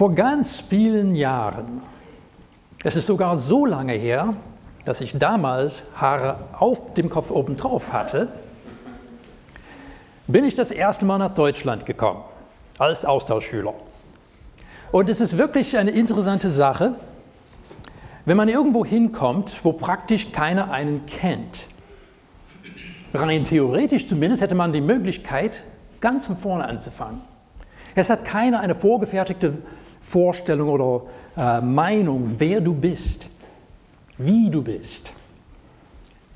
Vor ganz vielen Jahren, es ist sogar so lange her, dass ich damals Haare auf dem Kopf oben drauf hatte, bin ich das erste Mal nach Deutschland gekommen als Austauschschüler. Und es ist wirklich eine interessante Sache, wenn man irgendwo hinkommt, wo praktisch keiner einen kennt. Rein theoretisch zumindest hätte man die Möglichkeit, ganz von vorne anzufangen. Es hat keiner eine vorgefertigte Vorstellung oder äh, Meinung, wer du bist, wie du bist.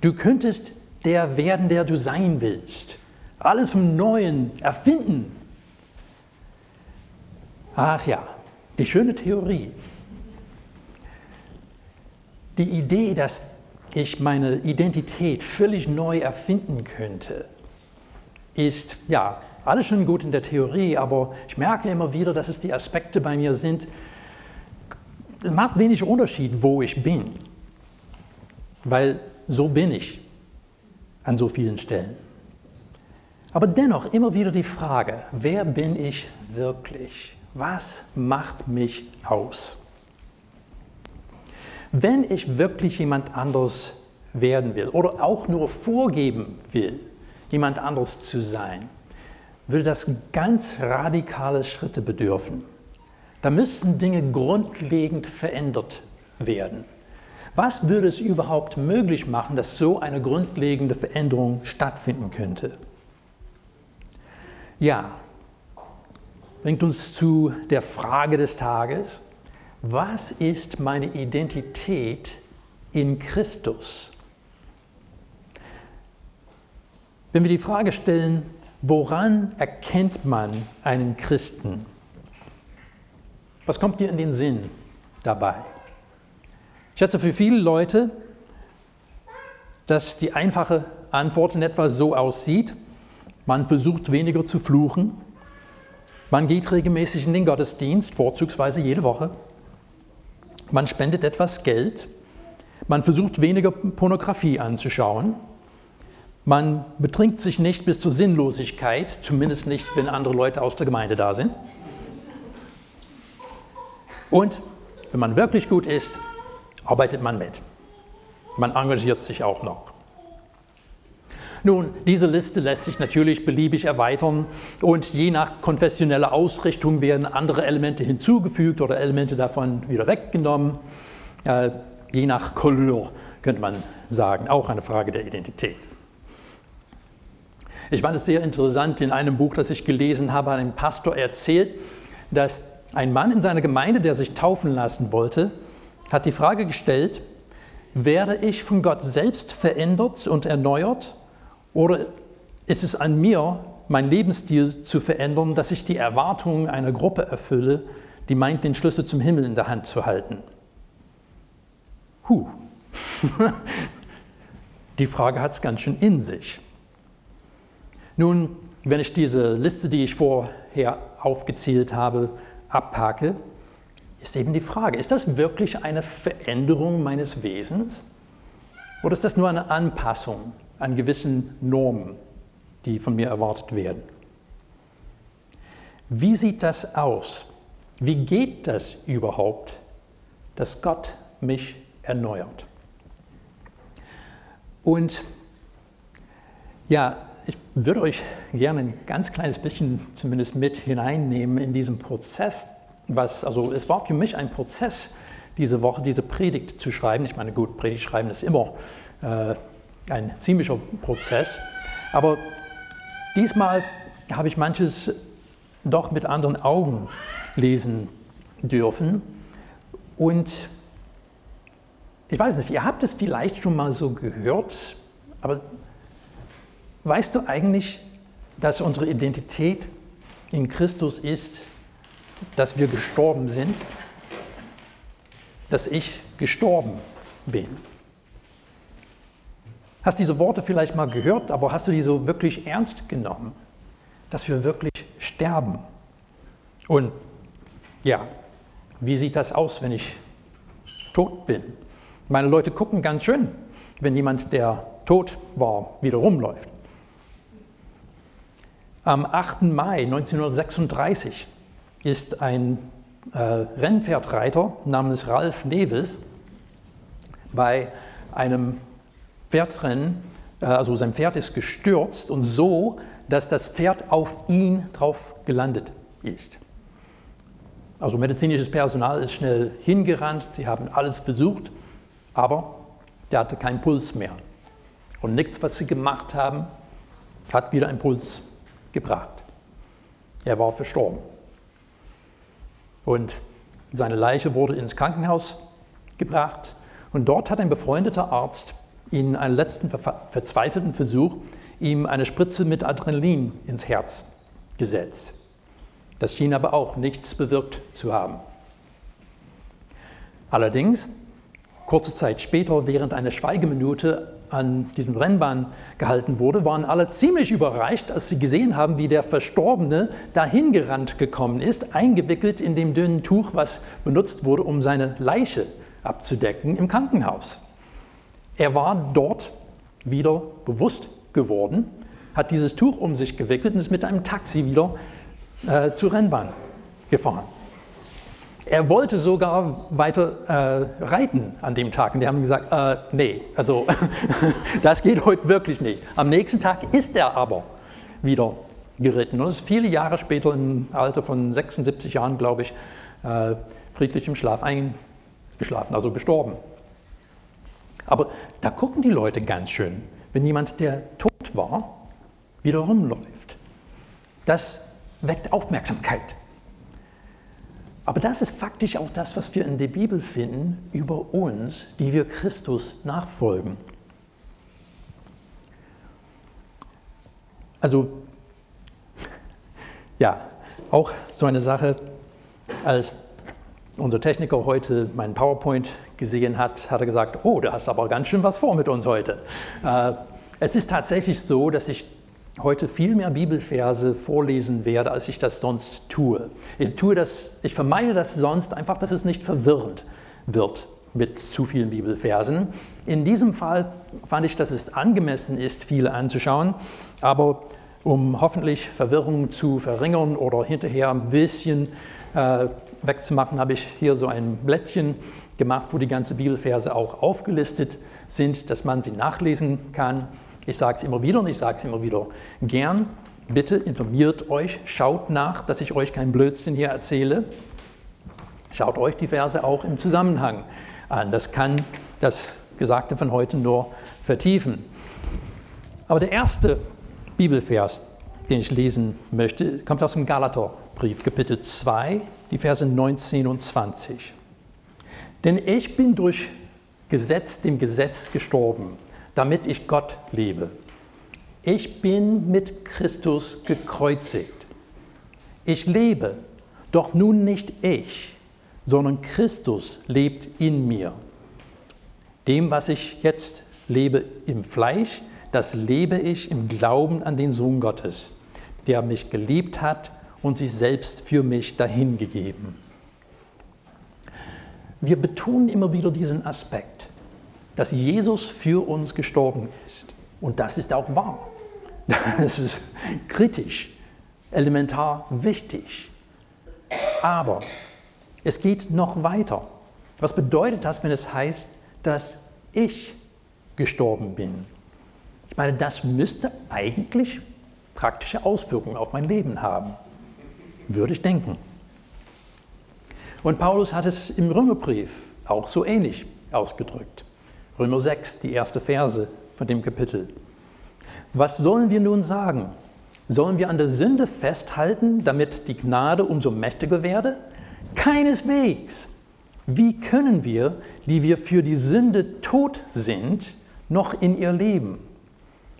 Du könntest der werden, der du sein willst. Alles vom Neuen erfinden. Ach ja, die schöne Theorie. Die Idee, dass ich meine Identität völlig neu erfinden könnte, ist ja alles schon gut in der Theorie, aber ich merke immer wieder, dass es die Aspekte bei mir sind, macht wenig Unterschied, wo ich bin, weil so bin ich an so vielen Stellen. Aber dennoch immer wieder die Frage, wer bin ich wirklich? Was macht mich aus? Wenn ich wirklich jemand anders werden will oder auch nur vorgeben will, jemand anders zu sein, würde das ganz radikale Schritte bedürfen. Da müssten Dinge grundlegend verändert werden. Was würde es überhaupt möglich machen, dass so eine grundlegende Veränderung stattfinden könnte? Ja, bringt uns zu der Frage des Tages, was ist meine Identität in Christus? Wenn wir die Frage stellen, woran erkennt man einen Christen? Was kommt dir in den Sinn dabei? Ich schätze für viele Leute, dass die einfache Antwort in etwa so aussieht, man versucht weniger zu fluchen, man geht regelmäßig in den Gottesdienst, vorzugsweise jede Woche, man spendet etwas Geld, man versucht weniger Pornografie anzuschauen, man betrinkt sich nicht bis zur Sinnlosigkeit, zumindest nicht, wenn andere Leute aus der Gemeinde da sind. Und wenn man wirklich gut ist, arbeitet man mit. Man engagiert sich auch noch. Nun, diese Liste lässt sich natürlich beliebig erweitern und je nach konfessioneller Ausrichtung werden andere Elemente hinzugefügt oder Elemente davon wieder weggenommen. Äh, je nach Couleur könnte man sagen, auch eine Frage der Identität. Ich fand es sehr interessant, in einem Buch, das ich gelesen habe, hat ein Pastor erzählt, dass ein Mann in seiner Gemeinde, der sich taufen lassen wollte, hat die Frage gestellt, werde ich von Gott selbst verändert und erneuert oder ist es an mir, meinen Lebensstil zu verändern, dass ich die Erwartungen einer Gruppe erfülle, die meint, den Schlüssel zum Himmel in der Hand zu halten? Huh. die Frage hat es ganz schön in sich. Nun, wenn ich diese Liste, die ich vorher aufgezählt habe, abhake, ist eben die Frage, ist das wirklich eine Veränderung meines Wesens oder ist das nur eine Anpassung an gewissen Normen, die von mir erwartet werden? Wie sieht das aus? Wie geht das überhaupt, dass Gott mich erneuert? Und ja, ich würde euch gerne ein ganz kleines bisschen zumindest mit hineinnehmen in diesen Prozess. Was, also es war für mich ein Prozess, diese Woche diese Predigt zu schreiben. Ich meine, gut, Predigt schreiben ist immer äh, ein ziemlicher Prozess. Aber diesmal habe ich manches doch mit anderen Augen lesen dürfen. Und ich weiß nicht, ihr habt es vielleicht schon mal so gehört, aber Weißt du eigentlich, dass unsere Identität in Christus ist, dass wir gestorben sind? Dass ich gestorben bin? Hast diese Worte vielleicht mal gehört, aber hast du die so wirklich ernst genommen? Dass wir wirklich sterben. Und ja, wie sieht das aus, wenn ich tot bin? Meine Leute gucken ganz schön, wenn jemand, der tot war, wieder rumläuft. Am 8. Mai 1936 ist ein äh, Rennpferdreiter namens Ralf Neves bei einem Pferdrennen, äh, also sein Pferd ist gestürzt und so, dass das Pferd auf ihn drauf gelandet ist. Also medizinisches Personal ist schnell hingerannt, sie haben alles versucht, aber der hatte keinen Puls mehr. Und nichts, was sie gemacht haben, hat wieder einen Puls gebracht. Er war verstorben. Und seine Leiche wurde ins Krankenhaus gebracht und dort hat ein befreundeter Arzt in einem letzten verzweifelten Versuch ihm eine Spritze mit Adrenalin ins Herz gesetzt. Das schien aber auch nichts bewirkt zu haben. Allerdings, kurze Zeit später, während einer Schweigeminute an diesem Rennbahn gehalten wurde, waren alle ziemlich überrascht, als sie gesehen haben, wie der Verstorbene dahin gerannt gekommen ist, eingewickelt in dem dünnen Tuch, was benutzt wurde, um seine Leiche abzudecken im Krankenhaus. Er war dort wieder bewusst geworden, hat dieses Tuch um sich gewickelt und ist mit einem Taxi wieder äh, zur Rennbahn gefahren. Er wollte sogar weiter äh, reiten an dem Tag und die haben gesagt, äh, nee, also das geht heute wirklich nicht. Am nächsten Tag ist er aber wieder geritten und ist viele Jahre später im Alter von 76 Jahren, glaube ich, äh, friedlich im Schlaf eingeschlafen, also gestorben. Aber da gucken die Leute ganz schön, wenn jemand, der tot war, wieder rumläuft. Das weckt Aufmerksamkeit. Aber das ist faktisch auch das, was wir in der Bibel finden über uns, die wir Christus nachfolgen. Also, ja, auch so eine Sache, als unser Techniker heute meinen PowerPoint gesehen hat, hat er gesagt, oh, du hast aber ganz schön was vor mit uns heute. Äh, es ist tatsächlich so, dass ich heute viel mehr Bibelverse vorlesen werde, als ich das sonst tue. Ich, tue das, ich vermeide das sonst einfach, dass es nicht verwirrend wird mit zu vielen Bibelversen. In diesem Fall fand ich, dass es angemessen ist, viele anzuschauen, aber um hoffentlich Verwirrung zu verringern oder hinterher ein bisschen äh, wegzumachen, habe ich hier so ein Blättchen gemacht, wo die ganzen Bibelverse auch aufgelistet sind, dass man sie nachlesen kann. Ich sage es immer wieder und ich sage es immer wieder gern. Bitte informiert euch, schaut nach, dass ich euch keinen Blödsinn hier erzähle. Schaut euch die Verse auch im Zusammenhang an. Das kann das Gesagte von heute nur vertiefen. Aber der erste Bibelvers, den ich lesen möchte, kommt aus dem Galaterbrief, Kapitel 2, die Verse 19 und 20. Denn ich bin durch Gesetz dem Gesetz gestorben damit ich Gott lebe. Ich bin mit Christus gekreuzigt. Ich lebe, doch nun nicht ich, sondern Christus lebt in mir. Dem, was ich jetzt lebe im Fleisch, das lebe ich im Glauben an den Sohn Gottes, der mich geliebt hat und sich selbst für mich dahingegeben. Wir betonen immer wieder diesen Aspekt dass Jesus für uns gestorben ist. Und das ist auch wahr. Das ist kritisch, elementar wichtig. Aber es geht noch weiter. Was bedeutet das, wenn es heißt, dass ich gestorben bin? Ich meine, das müsste eigentlich praktische Auswirkungen auf mein Leben haben, würde ich denken. Und Paulus hat es im Römerbrief auch so ähnlich ausgedrückt. Römer 6, die erste Verse von dem Kapitel. Was sollen wir nun sagen? Sollen wir an der Sünde festhalten, damit die Gnade umso mächtiger werde? Keineswegs. Wie können wir, die wir für die Sünde tot sind, noch in ihr leben?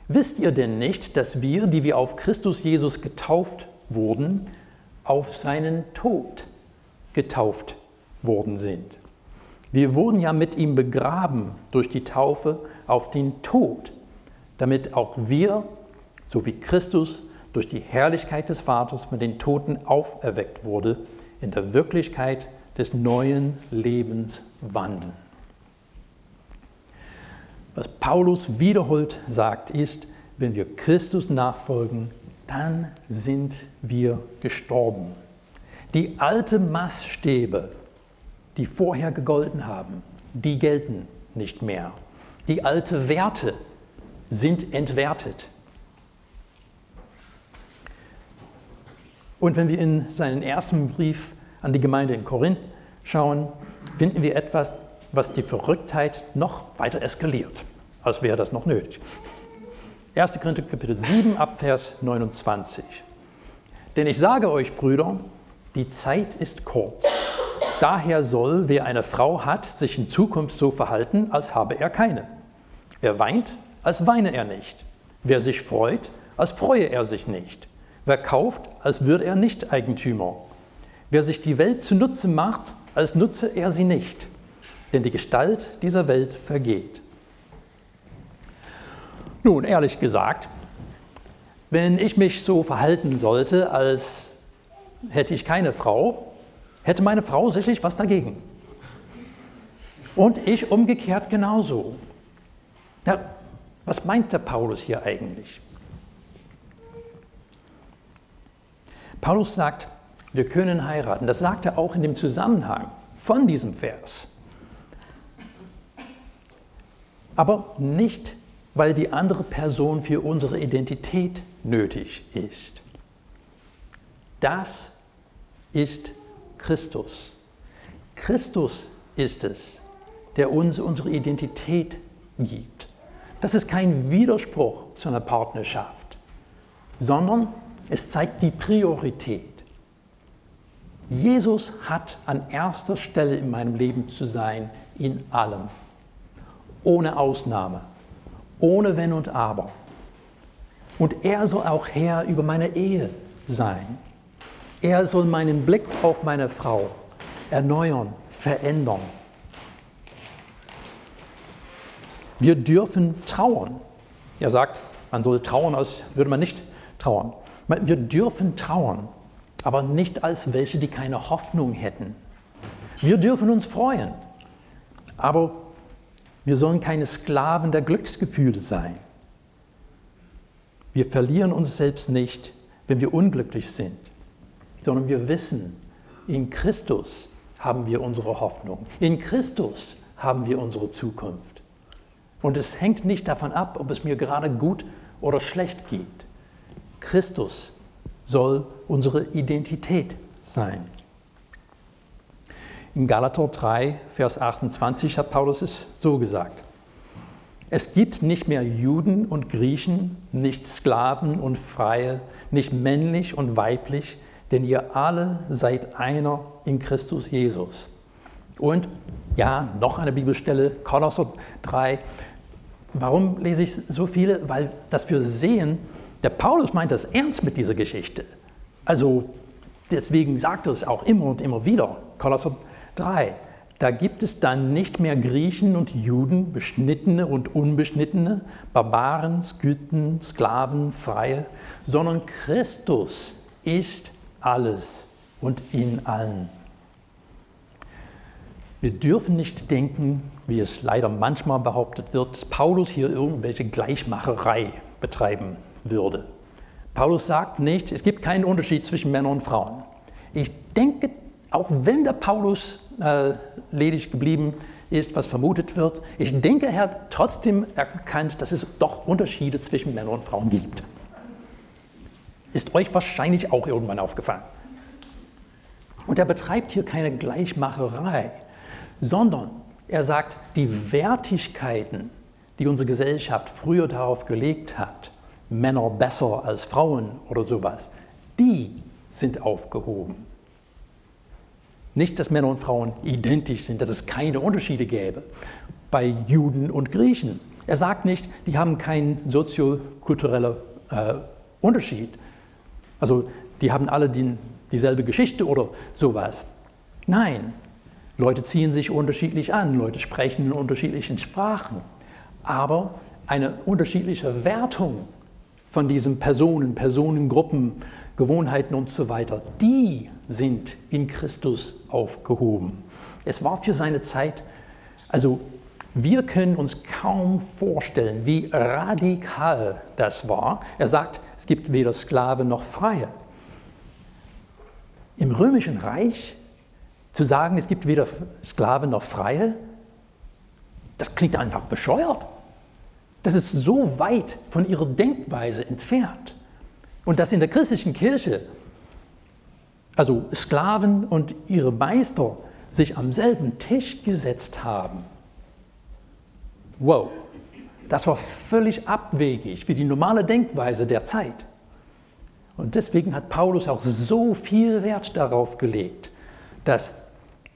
Wisst ihr denn nicht, dass wir, die wir auf Christus Jesus getauft wurden, auf seinen Tod getauft worden sind? Wir wurden ja mit ihm begraben durch die Taufe auf den Tod, damit auch wir, so wie Christus durch die Herrlichkeit des Vaters von den Toten auferweckt wurde, in der Wirklichkeit des neuen Lebens wandeln. Was Paulus wiederholt sagt, ist, wenn wir Christus nachfolgen, dann sind wir gestorben. Die alten Maßstäbe, die vorher gegolten haben, die gelten nicht mehr. Die alten Werte sind entwertet. Und wenn wir in seinen ersten Brief an die Gemeinde in Korinth schauen, finden wir etwas, was die Verrücktheit noch weiter eskaliert, als wäre das noch nötig. 1. Korinther Kapitel 7 ab Vers 29. Denn ich sage euch, Brüder, die Zeit ist kurz. Daher soll, wer eine Frau hat, sich in Zukunft so verhalten, als habe er keine. Wer weint, als weine er nicht. Wer sich freut, als freue er sich nicht. Wer kauft, als würde er nicht Eigentümer. Wer sich die Welt zunutze macht, als nutze er sie nicht. Denn die Gestalt dieser Welt vergeht. Nun, ehrlich gesagt, wenn ich mich so verhalten sollte, als hätte ich keine Frau, hätte meine Frau sicherlich was dagegen. Und ich umgekehrt genauso. Ja, was meint der Paulus hier eigentlich? Paulus sagt, wir können heiraten. Das sagt er auch in dem Zusammenhang von diesem Vers. Aber nicht, weil die andere Person für unsere Identität nötig ist. Das ist Christus. Christus ist es, der uns unsere Identität gibt. Das ist kein Widerspruch zu einer Partnerschaft, sondern es zeigt die Priorität. Jesus hat an erster Stelle in meinem Leben zu sein, in allem, ohne Ausnahme, ohne Wenn und Aber. Und er soll auch Herr über meine Ehe sein. Er soll meinen Blick auf meine Frau erneuern, verändern. Wir dürfen trauern. Er sagt, man soll trauern, als würde man nicht trauern. Wir dürfen trauern, aber nicht als welche, die keine Hoffnung hätten. Wir dürfen uns freuen, aber wir sollen keine Sklaven der Glücksgefühle sein. Wir verlieren uns selbst nicht, wenn wir unglücklich sind, sondern wir wissen, in Christus haben wir unsere Hoffnung. In Christus haben wir unsere Zukunft. Und es hängt nicht davon ab, ob es mir gerade gut oder schlecht geht. Christus soll unsere Identität sein. In Galater 3, Vers 28 hat Paulus es so gesagt. Es gibt nicht mehr Juden und Griechen, nicht Sklaven und Freie, nicht männlich und weiblich, denn ihr alle seid einer in Christus Jesus. Und ja, noch eine Bibelstelle, Kolosser 3. Warum lese ich so viele? Weil das wir sehen, der Paulus meint das ernst mit dieser Geschichte. Also deswegen sagt er es auch immer und immer wieder, Kolosser 3. Da gibt es dann nicht mehr Griechen und Juden, Beschnittene und Unbeschnittene, Barbaren, Skythen, Sklaven, Freie, sondern Christus ist alles und in allen. Wir dürfen nicht denken, wie es leider manchmal behauptet wird, dass Paulus hier irgendwelche Gleichmacherei betreiben würde. Paulus sagt nicht, es gibt keinen Unterschied zwischen Männern und Frauen. Ich denke, auch wenn der Paulus äh, ledig geblieben ist, was vermutet wird, ich denke, er hat trotzdem erkannt, dass es doch Unterschiede zwischen Männern und Frauen gibt. Ist euch wahrscheinlich auch irgendwann aufgefallen. Und er betreibt hier keine Gleichmacherei, sondern er sagt, die Wertigkeiten, die unsere Gesellschaft früher darauf gelegt hat, Männer besser als Frauen oder sowas, die sind aufgehoben. Nicht, dass Männer und Frauen identisch sind, dass es keine Unterschiede gäbe bei Juden und Griechen. Er sagt nicht, die haben keinen soziokulturellen äh, Unterschied. Also die haben alle den, dieselbe Geschichte oder sowas. Nein, Leute ziehen sich unterschiedlich an, Leute sprechen in unterschiedlichen Sprachen. Aber eine unterschiedliche Wertung von diesen Personen, Personengruppen, Gewohnheiten und so weiter, die sind in Christus aufgehoben. Es war für seine Zeit, also wir können uns kaum vorstellen, wie radikal das war. Er sagt, es gibt weder Sklave noch Freie. im römischen Reich zu sagen, es gibt weder Sklaven noch Freie, das klingt einfach bescheuert. Das ist so weit von ihrer Denkweise entfernt. Und dass in der christlichen Kirche, also Sklaven und ihre Meister, sich am selben Tisch gesetzt haben. Wow, das war völlig abwegig für die normale Denkweise der Zeit. Und deswegen hat Paulus auch so viel Wert darauf gelegt, dass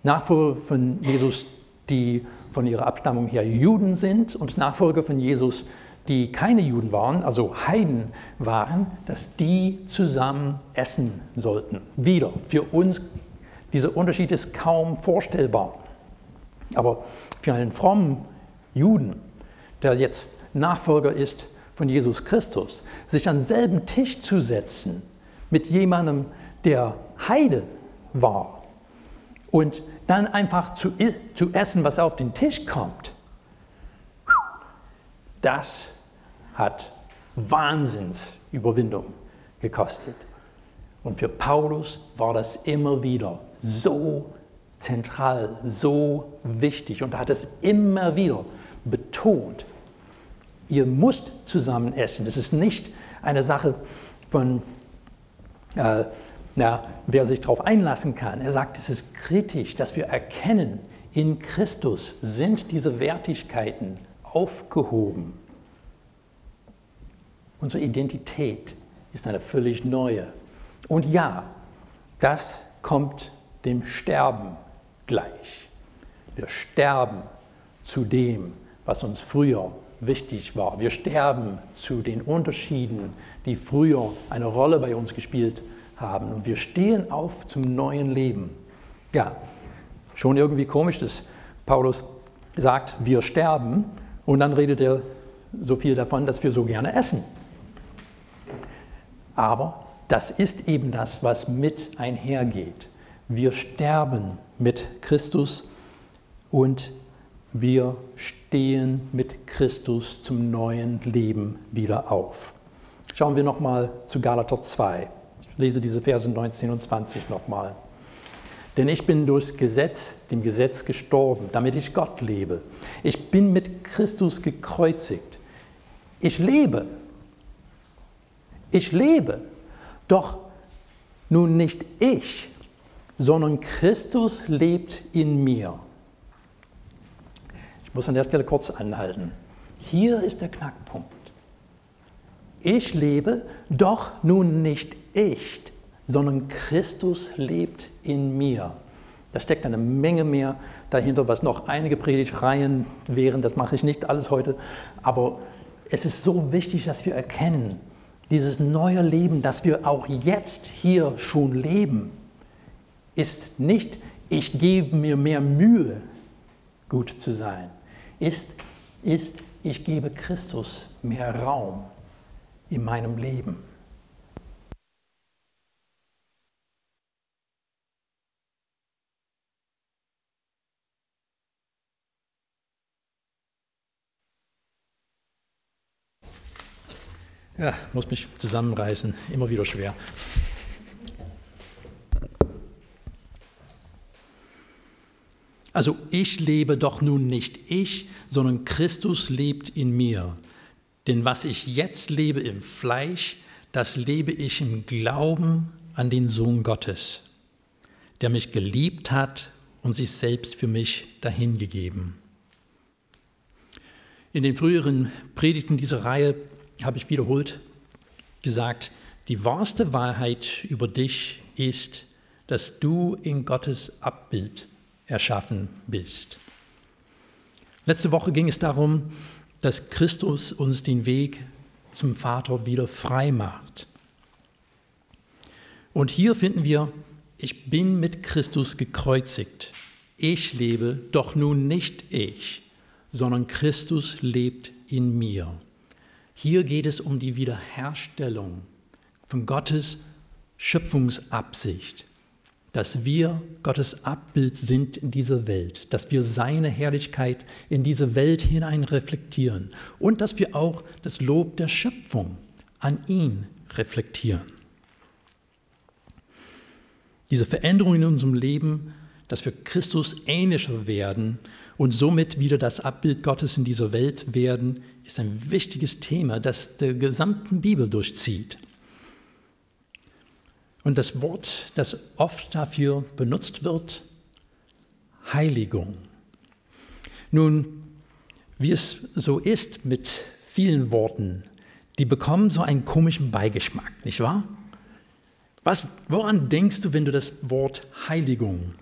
Nachfolger von Jesus, die von ihrer Abstammung her Juden sind und Nachfolger von Jesus, die keine Juden waren, also Heiden waren, dass die zusammen essen sollten. Wieder, für uns, dieser Unterschied ist kaum vorstellbar. Aber für einen frommen Juden, der jetzt Nachfolger ist von Jesus Christus, sich an selben Tisch zu setzen mit jemandem, der Heide war und dann einfach zu, zu essen, was auf den Tisch kommt, das hat Wahnsinnsüberwindung gekostet. Und für Paulus war das immer wieder so zentral, so wichtig und hat es immer wieder betont. Ihr müsst zusammen essen. Es ist nicht eine Sache von, äh, na, wer sich darauf einlassen kann. Er sagt, es ist kritisch, dass wir erkennen, in Christus sind diese Wertigkeiten aufgehoben. Unsere Identität ist eine völlig neue. Und ja, das kommt dem Sterben gleich. Wir sterben zu dem, was uns früher wichtig war. Wir sterben zu den Unterschieden, die früher eine Rolle bei uns gespielt haben. Und wir stehen auf zum neuen Leben. Ja, schon irgendwie komisch, dass Paulus sagt, wir sterben und dann redet er so viel davon, dass wir so gerne essen. Aber das ist eben das, was mit einhergeht. Wir sterben mit Christus und wir stehen mit Christus zum neuen Leben wieder auf. Schauen wir nochmal zu Galater 2. Ich lese diese Verse 19 und 20 nochmal. Denn ich bin durchs Gesetz, dem Gesetz gestorben, damit ich Gott lebe. Ich bin mit Christus gekreuzigt. Ich lebe. Ich lebe. Doch nun nicht ich, sondern Christus lebt in mir. Muss an der Stelle kurz anhalten. Hier ist der Knackpunkt. Ich lebe, doch nun nicht ich, sondern Christus lebt in mir. Da steckt eine Menge mehr dahinter, was noch einige Predigtreihen wären. Das mache ich nicht alles heute. Aber es ist so wichtig, dass wir erkennen, dieses neue Leben, das wir auch jetzt hier schon leben, ist nicht, ich gebe mir mehr Mühe, gut zu sein, ist, ist, ich gebe Christus mehr Raum in meinem Leben. Ja, muss mich zusammenreißen, immer wieder schwer. Also ich lebe doch nun nicht ich, sondern Christus lebt in mir. Denn was ich jetzt lebe im Fleisch, das lebe ich im Glauben an den Sohn Gottes, der mich geliebt hat und sich selbst für mich dahingegeben. In den früheren Predigten dieser Reihe habe ich wiederholt gesagt, die wahrste Wahrheit über dich ist, dass du in Gottes Abbild erschaffen bist. Letzte Woche ging es darum, dass Christus uns den Weg zum Vater wieder frei macht. Und hier finden wir, ich bin mit Christus gekreuzigt. Ich lebe, doch nun nicht ich, sondern Christus lebt in mir. Hier geht es um die Wiederherstellung von Gottes Schöpfungsabsicht dass wir Gottes Abbild sind in dieser Welt, dass wir seine Herrlichkeit in diese Welt hinein reflektieren und dass wir auch das Lob der Schöpfung an ihn reflektieren. Diese Veränderung in unserem Leben, dass wir Christus ähnlicher werden und somit wieder das Abbild Gottes in dieser Welt werden, ist ein wichtiges Thema, das der gesamten Bibel durchzieht. Und das Wort, das oft dafür benutzt wird, Heiligung. Nun, wie es so ist mit vielen Worten, die bekommen so einen komischen Beigeschmack, nicht wahr? Was, woran denkst du, wenn du das Wort Heiligung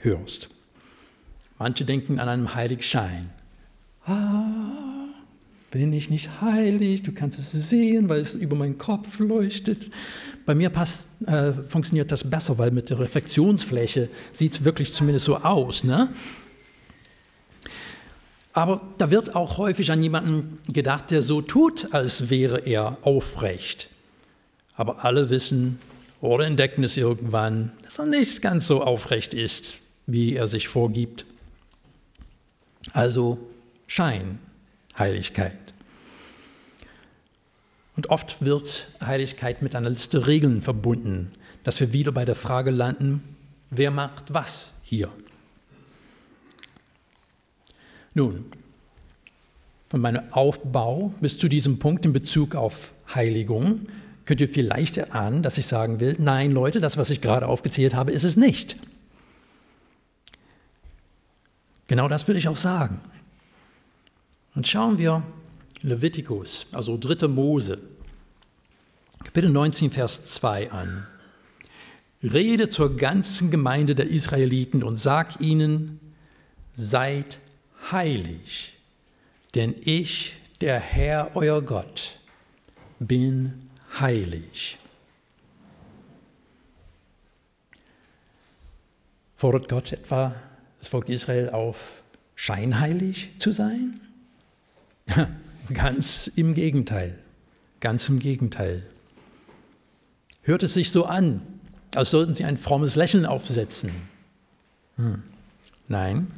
hörst? Manche denken an einen Heiligschein. Ah, bin ich nicht heilig? Du kannst es sehen, weil es über meinen Kopf leuchtet. Bei mir passt, äh, funktioniert das besser, weil mit der Reflexionsfläche sieht es wirklich zumindest so aus. Ne? Aber da wird auch häufig an jemanden gedacht, der so tut, als wäre er aufrecht. Aber alle wissen oder entdecken es irgendwann, dass er nicht ganz so aufrecht ist, wie er sich vorgibt. Also Scheinheiligkeit. Und oft wird Heiligkeit mit einer Liste Regeln verbunden, dass wir wieder bei der Frage landen, wer macht was hier? Nun, von meinem Aufbau bis zu diesem Punkt in Bezug auf Heiligung könnt ihr vielleicht erahnen, dass ich sagen will, nein Leute, das, was ich gerade aufgezählt habe, ist es nicht. Genau das will ich auch sagen. Und schauen wir Levitikus, also 3. Mose, Kapitel 19, Vers 2 an. Rede zur ganzen Gemeinde der Israeliten und sag ihnen, seid heilig, denn ich, der Herr, euer Gott, bin heilig. Fordert Gott etwa das Volk Israel auf, scheinheilig zu sein? Ganz im Gegenteil, ganz im Gegenteil. Hört es sich so an, als sollten sie ein frommes Lächeln aufsetzen? Hm. Nein,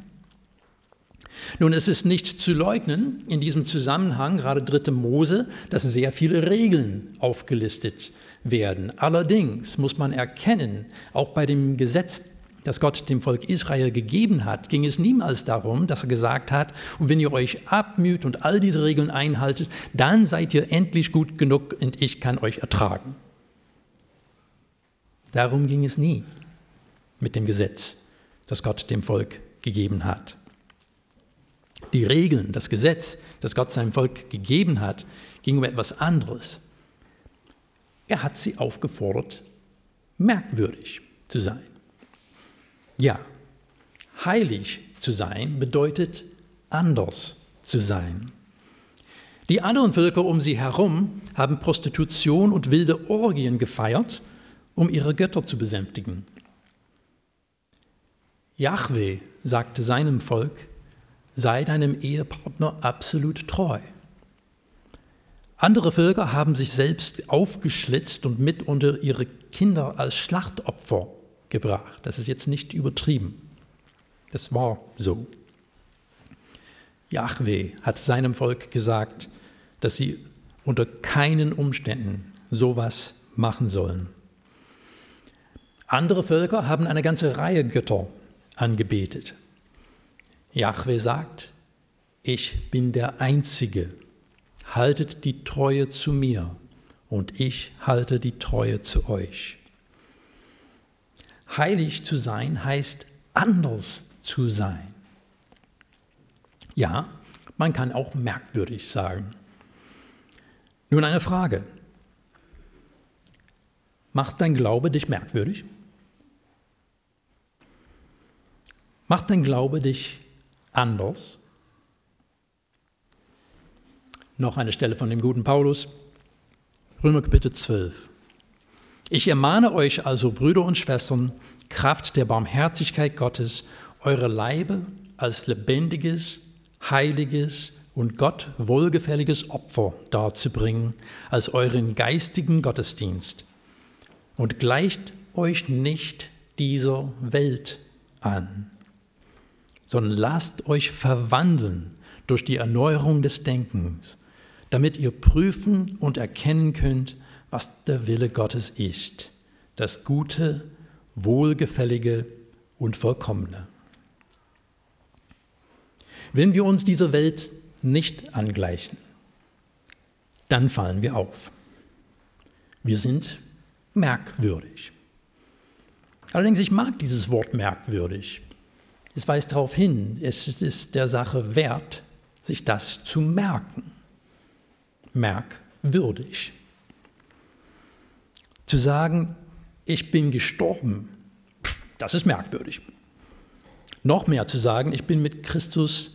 nun, es ist nicht zu leugnen, in diesem Zusammenhang, gerade dritte Mose, dass sehr viele Regeln aufgelistet werden. Allerdings muss man erkennen, auch bei dem Gesetz, das Gott dem Volk Israel gegeben hat, ging es niemals darum, dass er gesagt hat, und wenn ihr euch abmüht und all diese Regeln einhaltet, dann seid ihr endlich gut genug und ich kann euch ertragen. Darum ging es nie mit dem Gesetz, das Gott dem Volk gegeben hat. Die Regeln, das Gesetz, das Gott seinem Volk gegeben hat, ging um etwas anderes. Er hat sie aufgefordert, merkwürdig zu sein. Ja, heilig zu sein bedeutet anders zu sein. Die anderen Völker um sie herum haben Prostitution und wilde Orgien gefeiert, um ihre Götter zu besänftigen. Yahweh sagte seinem Volk, sei deinem Ehepartner absolut treu. Andere Völker haben sich selbst aufgeschlitzt und mitunter ihre Kinder als Schlachtopfer gebracht. Das ist jetzt nicht übertrieben. Das war so. Yahweh hat seinem Volk gesagt, dass sie unter keinen Umständen sowas machen sollen. Andere Völker haben eine ganze Reihe Götter angebetet. Jahwe sagt, ich bin der Einzige, haltet die Treue zu mir und ich halte die Treue zu euch. Heilig zu sein heißt anders zu sein. Ja, man kann auch merkwürdig sagen. Nun eine Frage. Macht dein Glaube dich merkwürdig? Macht dein Glaube dich anders. Noch eine Stelle von dem guten Paulus, Römer Kapitel 12. Ich ermahne euch also, Brüder und Schwestern, Kraft der Barmherzigkeit Gottes, eure Leibe als lebendiges, heiliges und Gott wohlgefälliges Opfer darzubringen, als euren geistigen Gottesdienst. Und gleicht euch nicht dieser Welt an sondern lasst euch verwandeln durch die Erneuerung des Denkens, damit ihr prüfen und erkennen könnt, was der Wille Gottes ist, das Gute, wohlgefällige und vollkommene. Wenn wir uns dieser Welt nicht angleichen, dann fallen wir auf. Wir sind merkwürdig. Allerdings, ich mag dieses Wort merkwürdig. Es weist darauf hin, es ist der Sache wert, sich das zu merken. Merkwürdig. Zu sagen, ich bin gestorben, das ist merkwürdig. Noch mehr zu sagen, ich bin mit Christus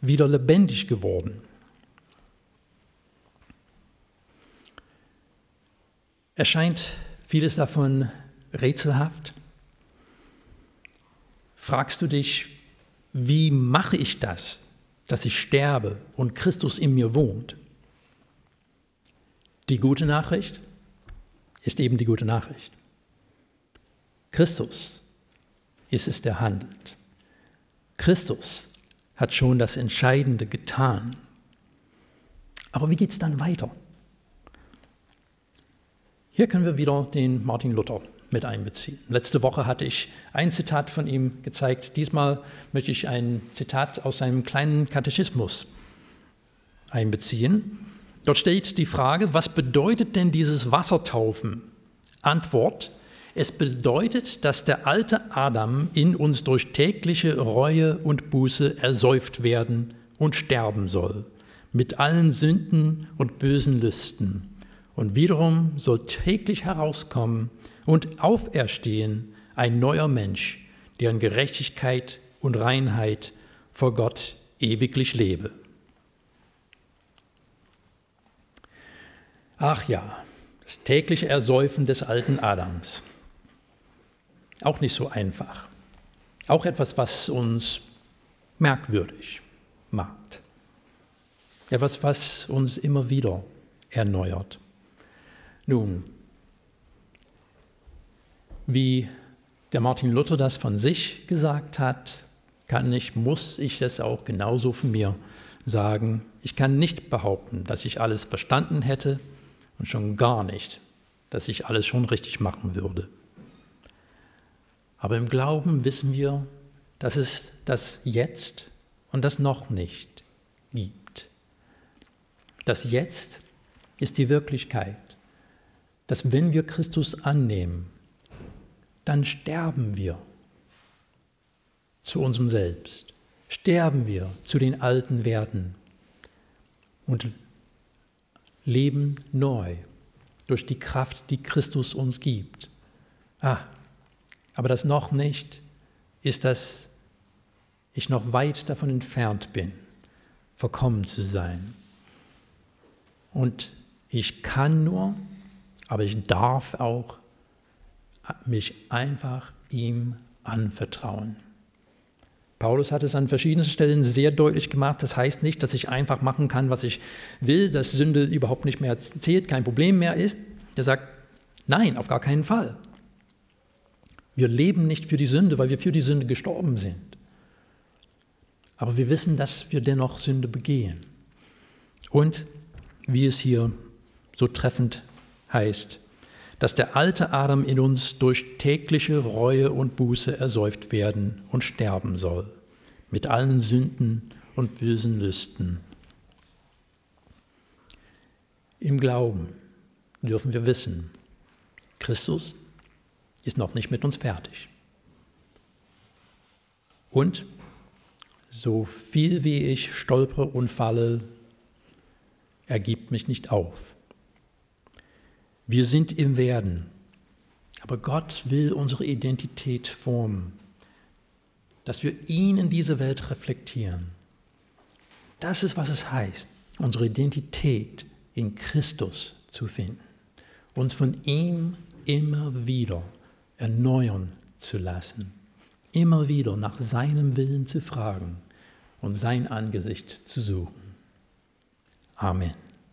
wieder lebendig geworden. Erscheint vieles davon rätselhaft? Fragst du dich, wie mache ich das, dass ich sterbe und Christus in mir wohnt? Die gute Nachricht eben die gute Nachricht. Christus ist es, der handelt. Christus hat schon das Entscheidende getan. Aber wie geht es dann weiter? Hier können wir wieder den Martin Luther mit einbeziehen. Letzte Woche hatte ich ein Zitat von ihm gezeigt. Diesmal möchte ich ein Zitat aus seinem kleinen Katechismus einbeziehen. Dort steht die Frage, was bedeutet denn dieses Wassertaufen? Antwort, es bedeutet, dass der alte Adam in uns durch tägliche Reue und Buße ersäuft werden und sterben soll, mit allen Sünden und bösen Lüsten. Und wiederum soll täglich herauskommen und auferstehen ein neuer Mensch, der in Gerechtigkeit und Reinheit vor Gott ewiglich lebe. Ach ja, das tägliche Ersäufen des alten Adams. Auch nicht so einfach. Auch etwas, was uns merkwürdig macht. Etwas, was uns immer wieder erneuert. Nun, wie der Martin Luther das von sich gesagt hat, kann ich, muss ich das auch genauso von mir sagen. Ich kann nicht behaupten, dass ich alles verstanden hätte und schon gar nicht, dass ich alles schon richtig machen würde. Aber im Glauben wissen wir, dass es das Jetzt und das noch nicht gibt. Das Jetzt ist die Wirklichkeit, dass wenn wir Christus annehmen, dann sterben wir zu unserem Selbst, sterben wir zu den alten Werten und leben neu durch die Kraft, die Christus uns gibt. Ah, aber das noch nicht ist, dass ich noch weit davon entfernt bin, verkommen zu sein. Und ich kann nur, aber ich darf auch mich einfach ihm anvertrauen. Paulus hat es an verschiedenen Stellen sehr deutlich gemacht. Das heißt nicht, dass ich einfach machen kann, was ich will, dass Sünde überhaupt nicht mehr zählt, kein Problem mehr ist. Er sagt, nein, auf gar keinen Fall. Wir leben nicht für die Sünde, weil wir für die Sünde gestorben sind. Aber wir wissen, dass wir dennoch Sünde begehen. Und wie es hier so treffend heißt, dass der alte Adam in uns durch tägliche Reue und Buße ersäuft werden und sterben soll, mit allen Sünden und bösen Lüsten. Im Glauben dürfen wir wissen, Christus ist noch nicht mit uns fertig. Und so viel wie ich stolpere und falle, er gibt mich nicht auf. Wir sind im Werden, aber Gott will unsere Identität formen, dass wir ihn in diese Welt reflektieren. Das ist, was es heißt, unsere Identität in Christus zu finden, uns von ihm immer wieder erneuern zu lassen, immer wieder nach seinem Willen zu fragen und sein Angesicht zu suchen. Amen.